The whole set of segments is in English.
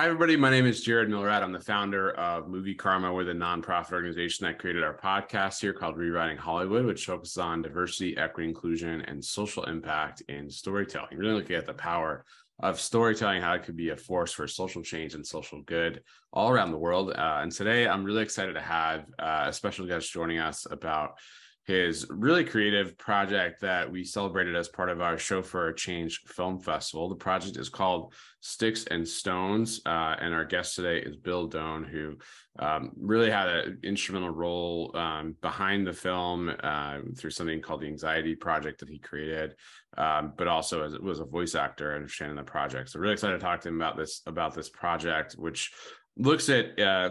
Hi, everybody. My name is Jared Milrad. I'm the founder of MoviKarma. We're the nonprofit organization that created our podcast here called Rewriting Hollywood, which focuses on diversity, equity, inclusion, and social impact in storytelling. Really looking at the power of storytelling, how it could be a force for social change and social good all around the world. Uh, and today, I'm really excited to have uh, a special guest joining us about his really creative project that we celebrated as part of our Show for a Change Film Festival. The project is called Sticks and Stones, uh, and our guest today is Bill Doan, who um, really had an instrumental role um, behind the film uh, through something called the Anxiety Project that he created, um, but also as, was a voice actor, understand, in the project. So really excited to talk to him about this about this project, which looks at uh,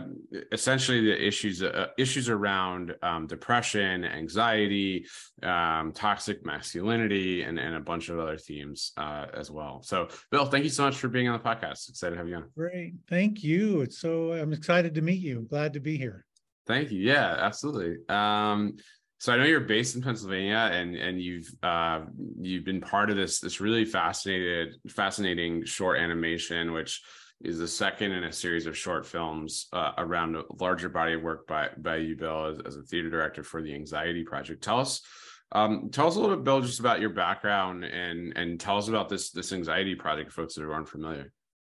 essentially the issues uh, issues around um, depression, anxiety, um, toxic masculinity, and, and a bunch of other themes uh, as well. So, Bill, thank you so much for being on the podcast. Excited to have you on. Great, thank you. It's so I'm excited to meet you. Glad to be here. Thank you. Yeah, absolutely. Um, so I know you're based in Pennsylvania, and and you've uh, you've been part of this this really fascinated fascinating short animation, which is the second in a series of short films uh, around a larger body of work by by you, Bill, as, as a theater director for the Anxiety Project. Tell us, um, tell us a little bit, Bill, just about your background and and tell us about this this Anxiety Project, folks that are unfamiliar.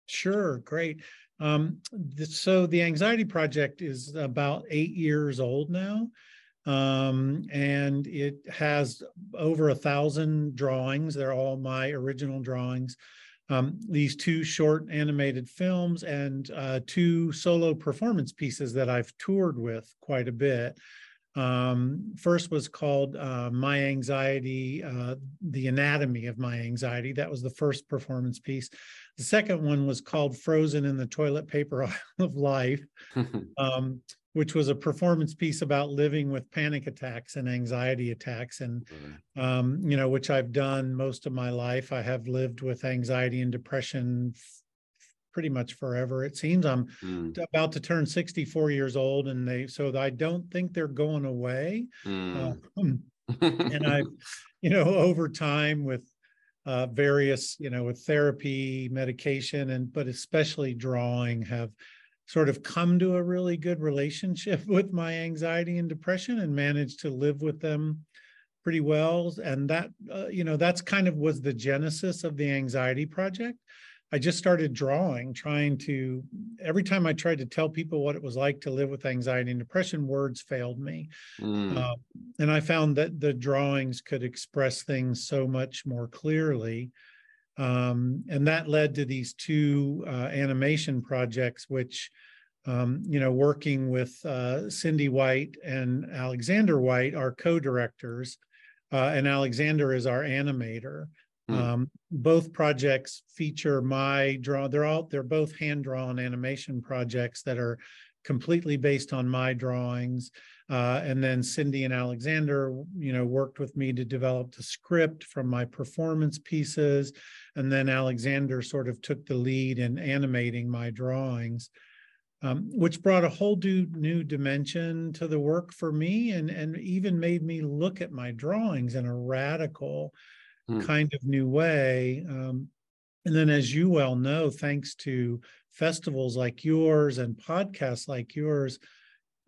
Sure, great. Um, so the Anxiety Project is about eight years old now. Um, and it has over a thousand drawings. They're all my original drawings um, these two short animated films and uh, two solo performance pieces that I've toured with quite a bit. Um, first was called uh, My Anxiety, uh, The Anatomy of My Anxiety. That was the first performance piece. The second one was called Frozen in the Toilet Paper of Life. um, which was a performance piece about living with panic attacks and anxiety attacks and mm-hmm. um, you know which i've done most of my life i have lived with anxiety and depression f- pretty much forever it seems i'm mm. about to turn 64 years old and they so i don't think they're going away mm. um, and i you know over time with uh, various you know with therapy medication and but especially drawing have sort of come to a really good relationship with my anxiety and depression and managed to live with them pretty well. And that uh, you know that's kind of was the genesis of the anxiety project. I just started drawing trying to every time i tried to tell people what it was like to live with anxiety and depression words failed me. Mm. uh, and i found that the drawings could express things so much more clearly um, and that led to these two uh, animation projects, which, um, you know, working with uh, Cindy White and Alexander White, our co-directors, uh, and Alexander is our animator. Hmm. Um, both projects feature my draw. They're all they're both hand drawn animation projects that are completely based on my drawings. Uh, and then Cindy and Alexander, you know, worked with me to develop the script from my performance pieces. And then Alexander sort of took the lead in animating my drawings, um, which brought a whole new, new dimension to the work for me and, and even made me look at my drawings in a radical hmm. kind of new way. Um, and then, as you well know, thanks to festivals like yours and podcasts like yours,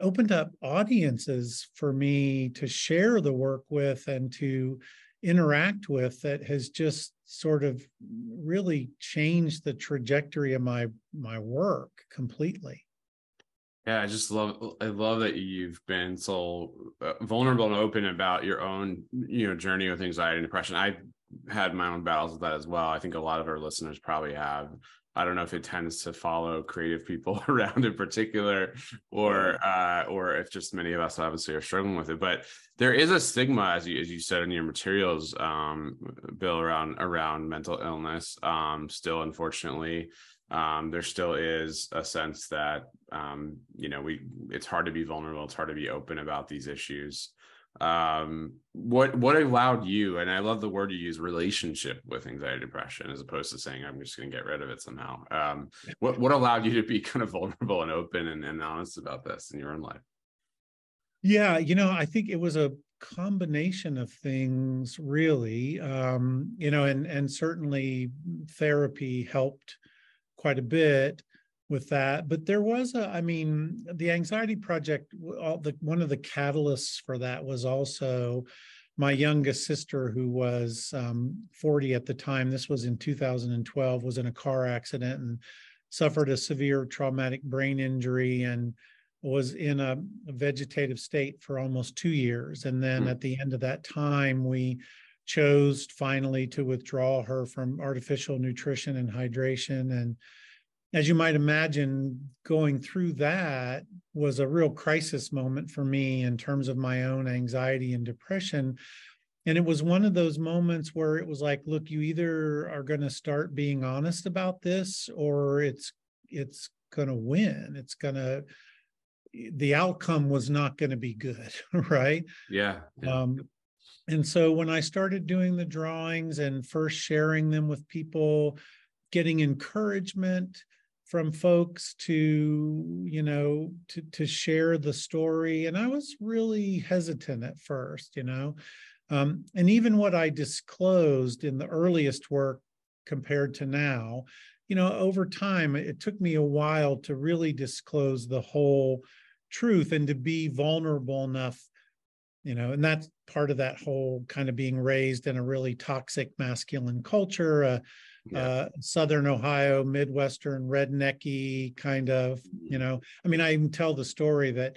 opened up audiences for me to share the work with and to interact with that has just sort of really changed the trajectory of my my work completely. Yeah i just love i love that you've been so uh, vulnerable and open about your own you know journey with anxiety and depression. I had my own battles with that as well. I think a lot of our listeners probably have I don't know if it tends to follow creative people around in particular, or uh, or if just many of us obviously are struggling with it. But there is a stigma, as you as you said in your materials, um, Bill, around around mental illness. Um, still, unfortunately, um, there still is a sense that um, you know we it's hard to be vulnerable, it's hard to be open about these issues um what what allowed you and i love the word you use relationship with anxiety depression as opposed to saying i'm just going to get rid of it somehow. Um what what allowed you to be kind of vulnerable and open and, and honest about this in your own life? Yeah you know i think it was a combination of things really. Um you know and and certainly therapy helped quite a bit with that. But there was a, I mean, the anxiety project, all the one of the catalysts for that was also my youngest sister, who was um, 40 at the time. This was in 2012, was in a car accident and suffered a severe traumatic brain injury and was in a, vegetative state for almost two years. And then mm. at the end of that time, we chose finally to withdraw her from artificial nutrition and hydration and as you might imagine, going through that was a real crisis moment for me in terms of my own anxiety and depression. And it was one of those moments where it was like, look, you either are going to start being honest about this or it's it's going to win. It's going to the outcome was not going to be good, right? Yeah. yeah. Um, and so when I started doing the drawings and first sharing them with people, getting encouragement, from folks to you know to to share the story and i was really hesitant at first you know? Um, and even what i disclosed in the earliest work compared to now you know over time it took me a while to really disclose the whole truth and to be vulnerable enough you know and that's part of that whole kind of being raised in a really toxic masculine culture uh, yeah. uh, Southern Ohio, Midwestern, rednecky kind of, you know. I mean, I even tell the story that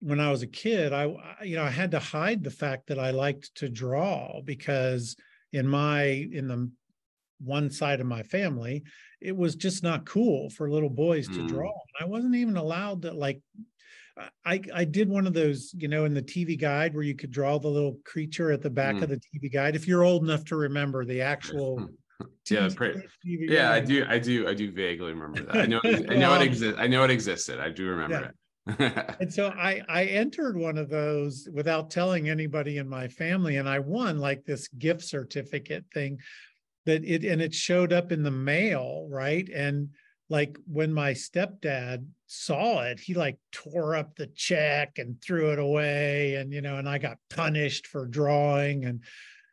when I was a kid, I, you know, I had to hide the fact that I liked to draw because in my, in the one side of my family, it was just not cool for little boys to mm. draw. I wasn't even allowed to like I I did one of those, you know, in the TV guide where you could draw the little creature at the back mm. of the TV guide. If you're old enough to remember the actual yeah, pretty, yeah, I do, I do, I do vaguely remember that. I know, I know it exists. I know it existed. I do remember yeah. it. and so I I entered one of those without telling anybody in my family, and I won like this gift certificate thing that it and it showed up in the mail, right? And like when my stepdad saw it, he like tore up the check and threw it away, and you know, and I got punished for drawing, and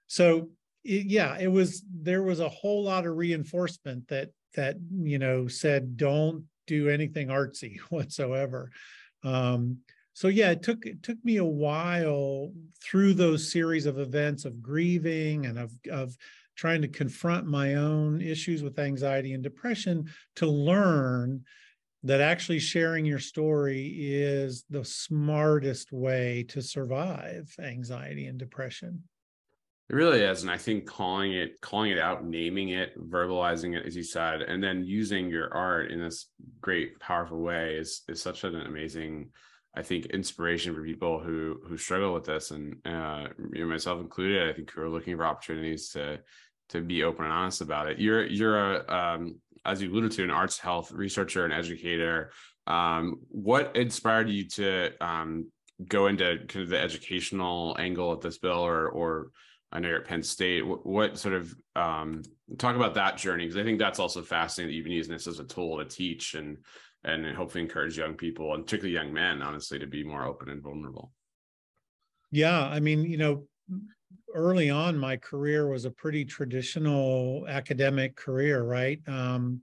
so it, yeah, it was there was a whole lot of reinforcement that that you know said don't do anything artsy whatsoever. Um, so yeah, it took it took me a while through those series of events of grieving and of of trying to confront my own issues with anxiety and depression to learn that actually sharing your story is the smartest way to survive anxiety and depression. It really is. And I think calling it, calling it out, naming it, verbalizing it, as you said, and then using your art in this great, powerful way is is such an amazing, I think, inspiration for people who who struggle with this, and uh, you know, myself included. I think who are looking for opportunities to to be open and honest about it. You're you're a um, as you alluded to, an arts health researcher and educator. Um, what inspired you to um, go into kind of the educational angle of this bill, or or I know you're at Penn State. What, what sort of um, talk about that journey? Because I think that's also fascinating that you've been using this as a tool to teach and and hopefully encourage young people and particularly young men, honestly, to be more open and vulnerable. Yeah, I mean, you know, early on, my career was a pretty traditional academic career, right? Um,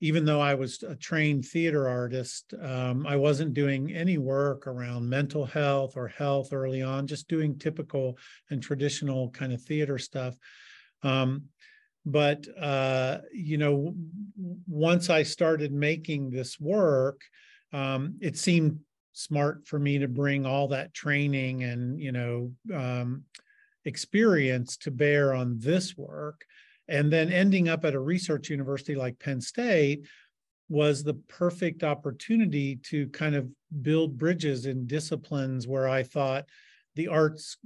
even though I was a trained theater artist, um, I wasn't doing any work around mental health or health early on, just doing typical and traditional kind of theater stuff. Um, but, uh, you know, once I started making this work, um, it seemed smart for me to bring all that training and, you know, um, experience to bear on this work and then ending up at a research university like Penn State was the perfect opportunity to kind of build bridges in disciplines where I thought the arts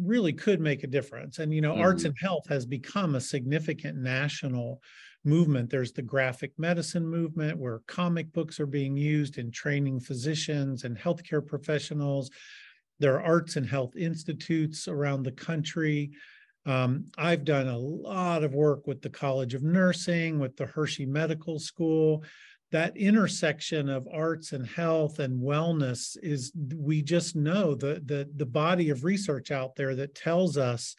really could make a difference. And, you know, mm-hmm. arts and health has become a significant national movement. There's the graphic medicine movement where comic books are being used in training physicians and healthcare professionals. There are arts and health institutes around the country. Um, I've done a lot of work with the College of Nursing, with the Hershey Medical School. That intersection of arts and health and wellness is, we just know the, the, the body of research out there that tells us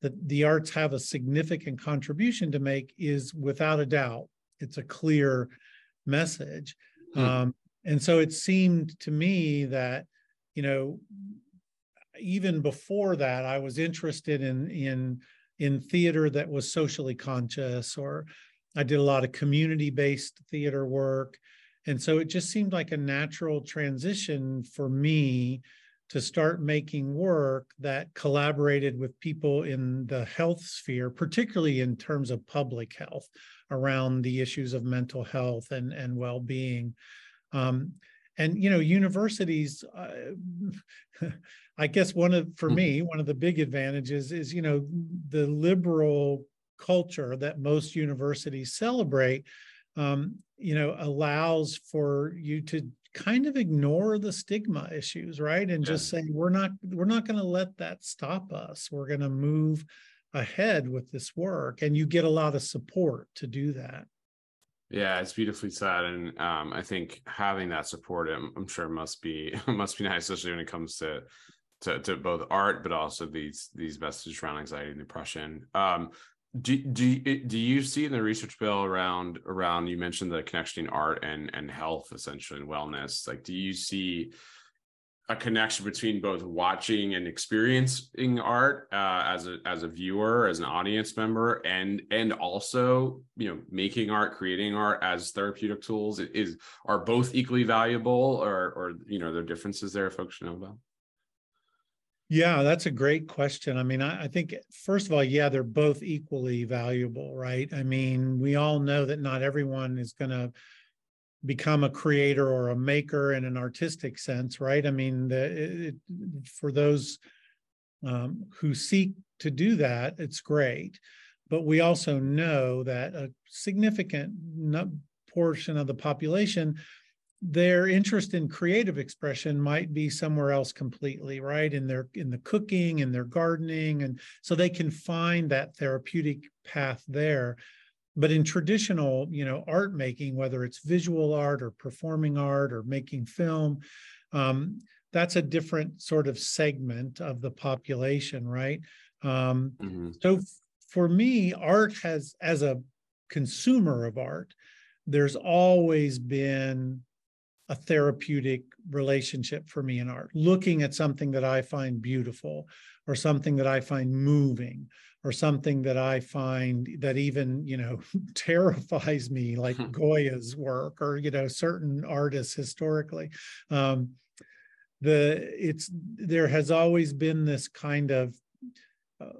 that the arts have a significant contribution to make is without a doubt, it's a clear message. Mm. Um, and so it seemed to me that, you know, even before that, I was interested in in in theater that was socially conscious, or I did a lot of community-based theater work. And so it just seemed like a natural transition for me to start making work that collaborated with people in the health sphere, particularly in terms of public health around the issues of mental health and, and well-being. Um, and you know, universities, uh, I guess one of for hmm. me, one of the big advantages is, you know, the liberal culture that most universities celebrate, um, you know, allows for you to kind of ignore the stigma issues right and yeah. just say we're not we're not going to let that stop us we're going to move ahead with this work and you get a lot of support to do that yeah it's beautifully said and um, i think having that support I'm, I'm, sure must be must be nice especially when it comes to, to to both art but also these these messages around anxiety and depression. Um, do, do, do you see in the research bill around around you mentioned the connection art and and health essentially and wellness. Like do you see a connection between both watching and experiencing art uh, as a as a viewer as an audience member and and also you know making art creating art as therapeutic tools is are both equally valuable or or you know there are differences there folks should know about yeah, that's a great question. I mean, I, I, think, first of all, yeah, they're both equally valuable, right? I mean, we all know that not everyone is going to become a creator or a maker in an artistic sense, right? I mean, the, it, for those um, who seek to do that, it's great. But we also know that a significant portion of the population their interest in creative expression might be somewhere else completely right in their in the cooking and their gardening and so they can find that therapeutic path there but in traditional you know art making whether it's visual art or performing art or making film um, that's a different sort of segment of the population right um, mm-hmm. so for me art has as a consumer of art there's always been a therapeutic relationship for me in art, looking at something that I find beautiful or something that I find moving or something that I find that even, you know, terrifies me, like hmm. Goya's work or, you know, certain artists historically. Um, the it's there has always been this kind of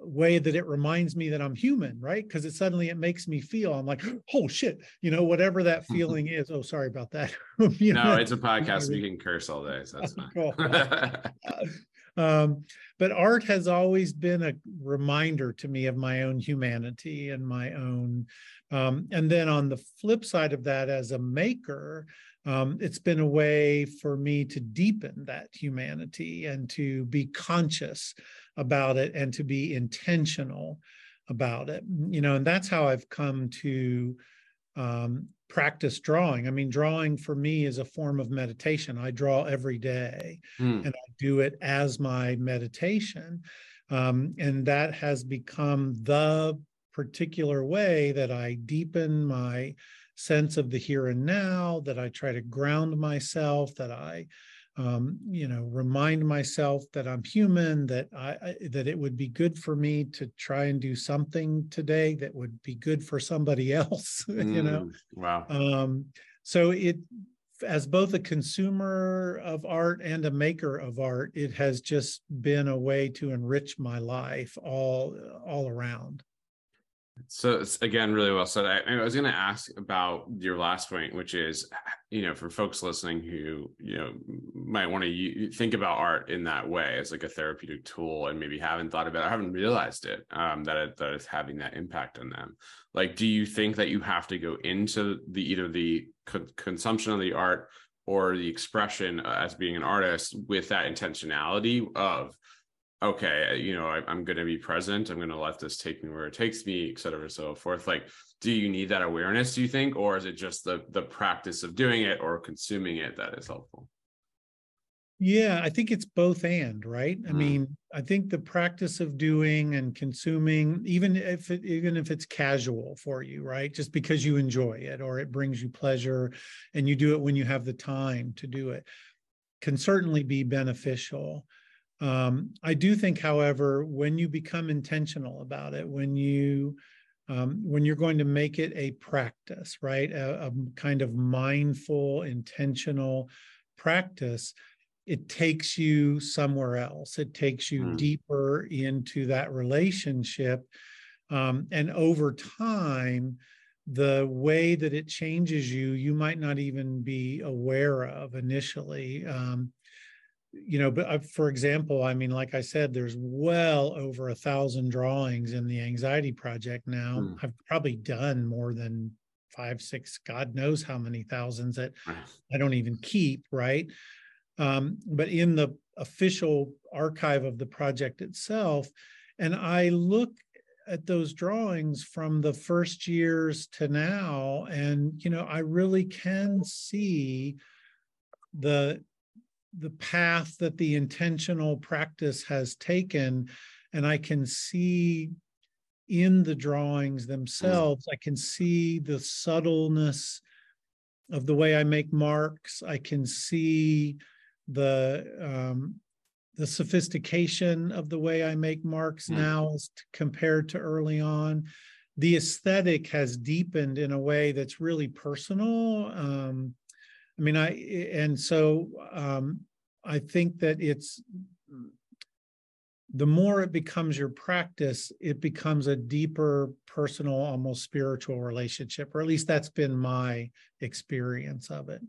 way that it reminds me that I'm human, right? Because it suddenly it makes me feel I'm like, oh shit, you know, whatever that mm-hmm. feeling is. Oh, sorry about that. no, know? it's a podcast. We can curse all day, so that's fine. Uh, um, but art has always been a reminder to me of my own humanity and my own. Um, and then on the flip side of that, as a maker, um, it's been a way for me to deepen that humanity and to be conscious about it and to be intentional about it you know and that's how i've come to um, practice drawing. I mean drawing for me is a form of meditation. I draw every day mm. and i do it as my meditation. Um, and that has become the particular way that i deepen my sense of the here and now, that I try to ground myself, that I um, you know remind myself that i'm human that I, I, that it would be good for me to try and do something today that would be good for somebody else you know? Mm, wow. Um, so it as both a consumer of art and a maker of art it has just been a way to enrich my life all all around so it's again really well said. I, I was going to ask about your last point, which is, you know, for folks listening who you know might want to think about art in that way as like a therapeutic tool, and maybe haven't thought about, it, haven't realized it um, that it, that it's having that impact on them. Like, do you think that you have to go into the either the co- consumption of the art or the expression as being an artist with that intentionality of okay, you know, I, am going to be present. I'm going to let this take me where it takes me, et cetera, and so forth. Like, do you need that awareness? Do you think, or is it just the the practice of doing it or consuming it that is helpful? Yeah, I think it's both and, right? I Mm. mean, I think the practice of doing and consuming, even if it, even if it's casual for you, right? Just because you enjoy it or it brings you pleasure and you do it when you have the time to do it, can certainly be beneficial. Um, I do think, however, when you become intentional about it, when you um, when you're going to make it a practice, right? A, a kind of mindful, intentional practice, it takes you somewhere else. It takes you Mm. deeper into that relationship. Um, and over time, the way that it changes you, you might not even be aware of initially. Um, you know, but uh, for example, I mean, like I said, there's well over a thousand drawings in the Anxiety Project now. Mm. I've probably done more than five, six, God knows how many thousands that I don't even keep, right? Um, but in the official archive of the project itself, and I look at those drawings from the first years to now, and you know, I really can see the the path that the intentional practice has taken, and I can see in the drawings themselves, I can see the subtleness of the way I make marks. I can see the um, the sophistication of the way I make marks Mm. now as compared to early on. The aesthetic has deepened in a way that's really personal. Um, I mean, I and so um, I think that it's the more it becomes your practice, it becomes a deeper personal, almost spiritual relationship, or at least that's been my experience of it.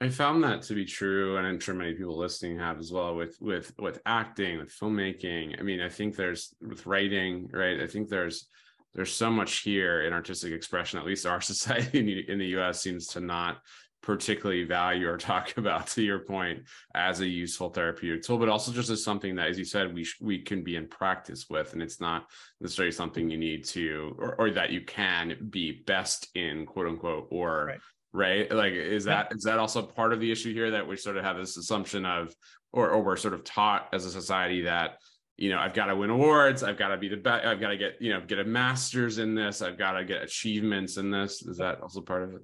I found that to be true, and I'm sure many people listening have as well with with with acting, with filmmaking. I mean, I think there's with writing, right? I think there's there's so much here in artistic expression. At least our society in the, in the U.S. seems to not particularly value or talk about, to your point, as a useful therapeutic tool, but also just as something that, as you said, we sh- we can be in practice with, and it's not necessarily something you need to or, or that you can be best in, quote unquote, or Right. right? Like is that is that also part of the issue here that we sort of have this assumption of or or we're sort of taught as a society that you know i've got to win awards i've got to be the best i've got to get you know get a master's in this i've got to get achievements in this? Is that also part of it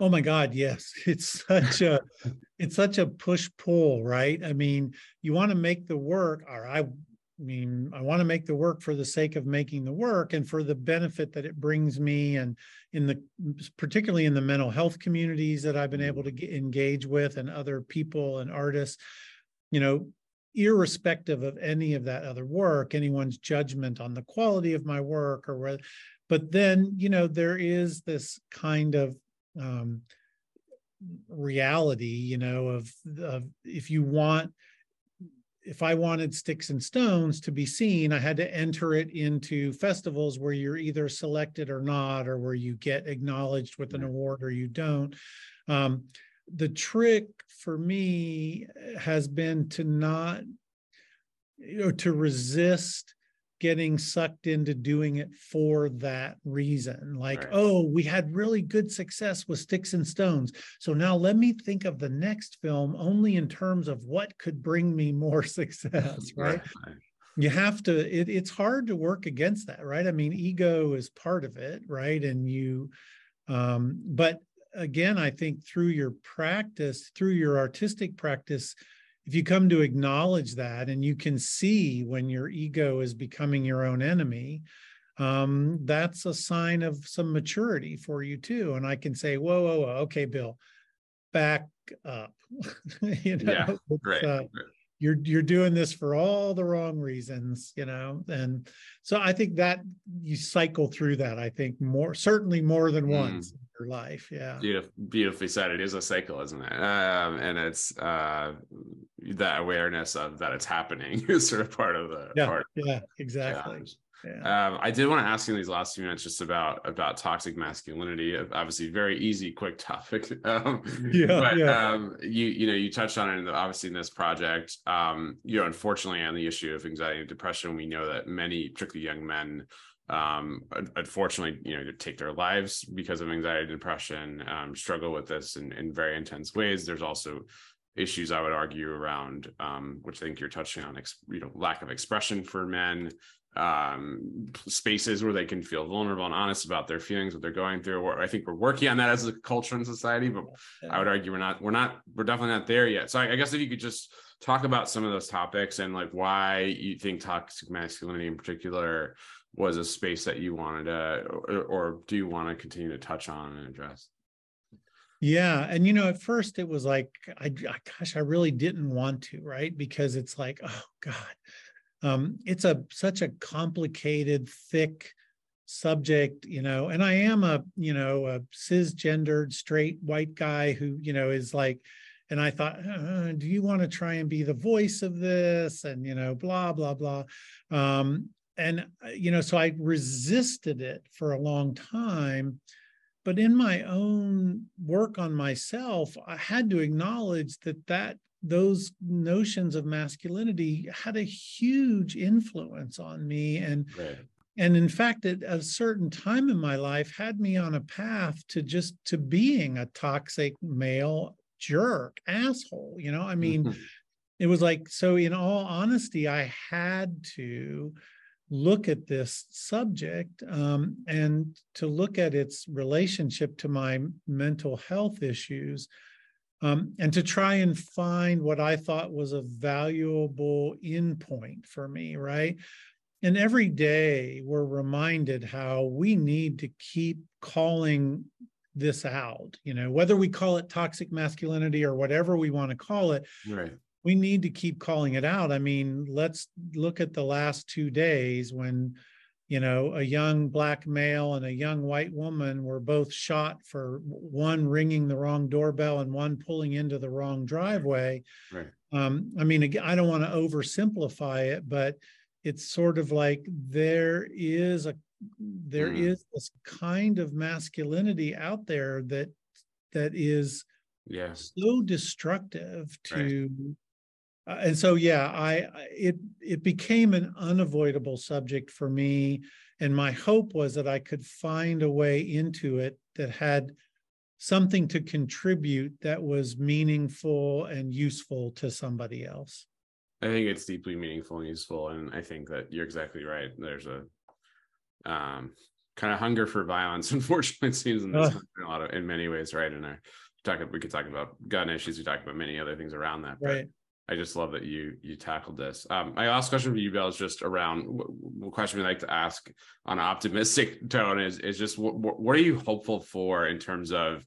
Oh my God, yes. It's such a it's such a push pull, right? I mean, you want to make the work, or I mean, I want to make the work for the sake of making the work and for the benefit that it brings me and in the particularly in the mental health communities that I've been mm-hmm. able to get, engage with and other people and artists, you know, irrespective of any of that other work, anyone's judgment on the quality of my work or whether but then, you know, there is this kind of um, reality, you know, of, of if you want, if I wanted Sticks and Stones to be seen, I had to enter it into festivals where you're either selected or not, or where you get acknowledged with an award or you don't. Um, the trick for me has been to not, you know, to resist getting sucked into doing it for that reason. Like, Right. oh, we had really good success with Sticks and Stones. So now let me think of the next film only in terms of what could bring me more success, right? You have to, it, it's hard to work against that, right? I mean, ego is part of it, right? And you, um, but again, I think through your practice, through your artistic practice, if you come to acknowledge that and you can see when your ego is becoming your own enemy, um, that's a sign of some maturity for you too. And I can say, whoa, whoa, whoa, okay, Bill, back up. you know, Yeah, right uh, you're you're doing this for all the wrong reasons, you know. And so I think that you cycle through that. I think more certainly more than Mm. once in your life. Yeah. Beautif- beautifully said. It is a cycle, isn't it? Um, and it's uh, that awareness of that it's happening is sort of part of the Yeah. part. Yeah. Exactly. challenge. Yeah. Um, I did want to ask you in these last few minutes just about about toxic masculinity. Obviously, very easy, quick topic. Um, Yeah, but yeah. um, you you know you touched on it in the, obviously in this project. Um, you know, unfortunately, on the issue of anxiety and depression, we know that many, particularly young men, um, unfortunately, you know, take their lives because of anxiety and depression. Um, struggle with this in, in very intense ways. There's also issues I would argue around, um, which I think you're touching on, you know, lack of expression for men, um, spaces where they can feel vulnerable and honest about their feelings, what they're going through. I think we're working on that as a culture and society, but yeah. I would argue we're not, we're not, we're definitely not there yet. So I, I, guess if you could just talk about some of those topics and like why you think toxic masculinity in particular was a space that you wanted to, or, or do you want to continue to touch on and address? Yeah. And, you know, at first it was like, I, gosh, I really didn't want to, right? Because it's like, oh God, um, it's a such a complicated, thick subject, you know, and I am a, you know, a cisgendered straight white guy who, you know, is like, and I thought, uh, do you want to try and be the voice of this? And, you know, blah, blah, blah. Um, and, uh, you know, so I resisted it for a long time but in my own work on myself i had to acknowledge that that those notions of masculinity had a huge influence on me and right. and in fact at a certain time in my life had me on a path to just to being a toxic male jerk asshole you know i mean mm-hmm. it was like so in all honesty i had to look at this subject um, and to look at its relationship to my mental health issues um, and to try and find what I thought was a valuable endpoint for me, right? And every day we're reminded how we need to keep calling this out, you know, whether we call it toxic masculinity or whatever we want to call it. Right we need to keep calling it out. I mean, let's look at the last two days when, you know, a young black male and a young white woman were both shot for one ringing the wrong doorbell and one pulling into the wrong driveway. Right. Um, I mean, I don't want to oversimplify it, but it's sort of like there is a there mm. is this kind of masculinity out there that that is yeah so destructive to right uh, and so yeah i it it became an unavoidable subject for me and my hope was that i could find a way into it that had something to contribute that was meaningful and useful to somebody else. I think it's deeply meaningful and useful and i think that you're exactly right. There's a um kind of hunger for violence unfortunately it seems in this uh, in a lot of in many ways right? And I talk we could talk about gun issues we talk about many other things around that right I just love that you you tackled this. Um, my last question for you, Bill, is just around what question we like to ask on an optimistic tone is is just what, what are you hopeful for in terms of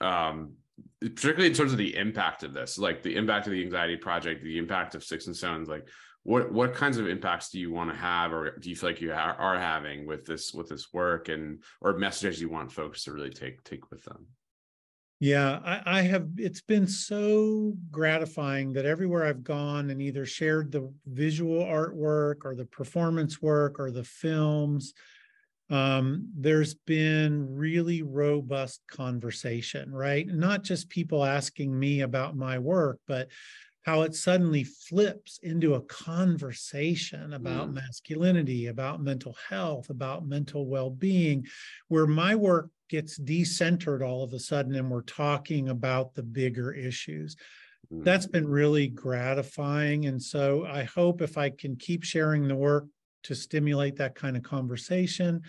um, particularly in terms of the impact of this, like the impact of the anxiety project, the impact of Sticks and Stones, like what what kinds of impacts do you want to have, or do you feel like you ha- are having with this with this work, and or messages you want folks to really take take with them? Yeah, I, I, have. It's been so gratifying that everywhere I've gone and either shared the visual artwork or the performance work or the films, um, there's been really robust conversation, right? Not just people asking me about my work, but how it suddenly flips into a conversation about mm. masculinity, about mental health, about mental well being, where my work gets decentered all of a sudden and we're talking about the bigger issues. Mm. That's been really gratifying. And so I hope if I can keep sharing the work to stimulate that kind of conversation,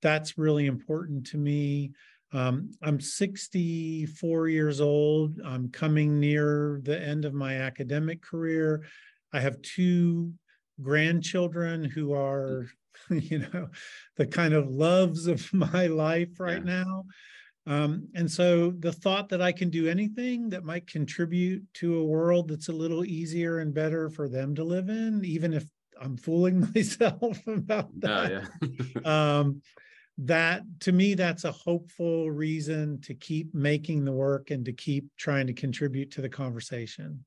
that's really important to me. Um, I'm 64 years old. I'm coming near the end of my academic career. I have two grandchildren who are you know, the kind of loves of my life right yeah. now. Um, and so the thought that I can do anything that might contribute to a world that's a little easier and better for them to live in, even if I'm fooling myself about that. Oh, yeah. um, that to me, that's a hopeful reason to keep making the work and to keep trying to contribute to the conversation.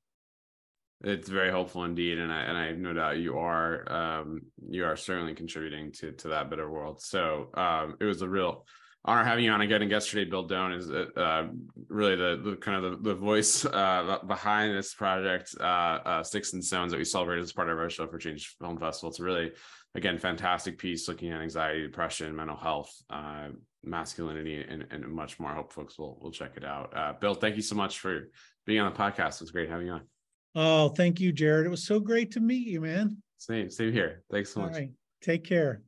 It's very helpful indeed, and I and I have no doubt you are um, you are certainly contributing to to that better world. So um, it was a real honor having you on again. And yesterday, Bill Doan is uh, uh, really the, the kind of the, the voice uh, behind this project, uh, uh, Sticks and Stones, that we celebrated as part of our Show for Change Film Festival. It's a really, again, fantastic piece looking at anxiety, depression, mental health, uh, masculinity and, and much more. I hope folks will will check it out. Bill, thank you so much for being on the podcast. It was great having you on. Oh, thank you, Jared. It was so great to meet you, man. Same, same here. Thanks so much. Take care.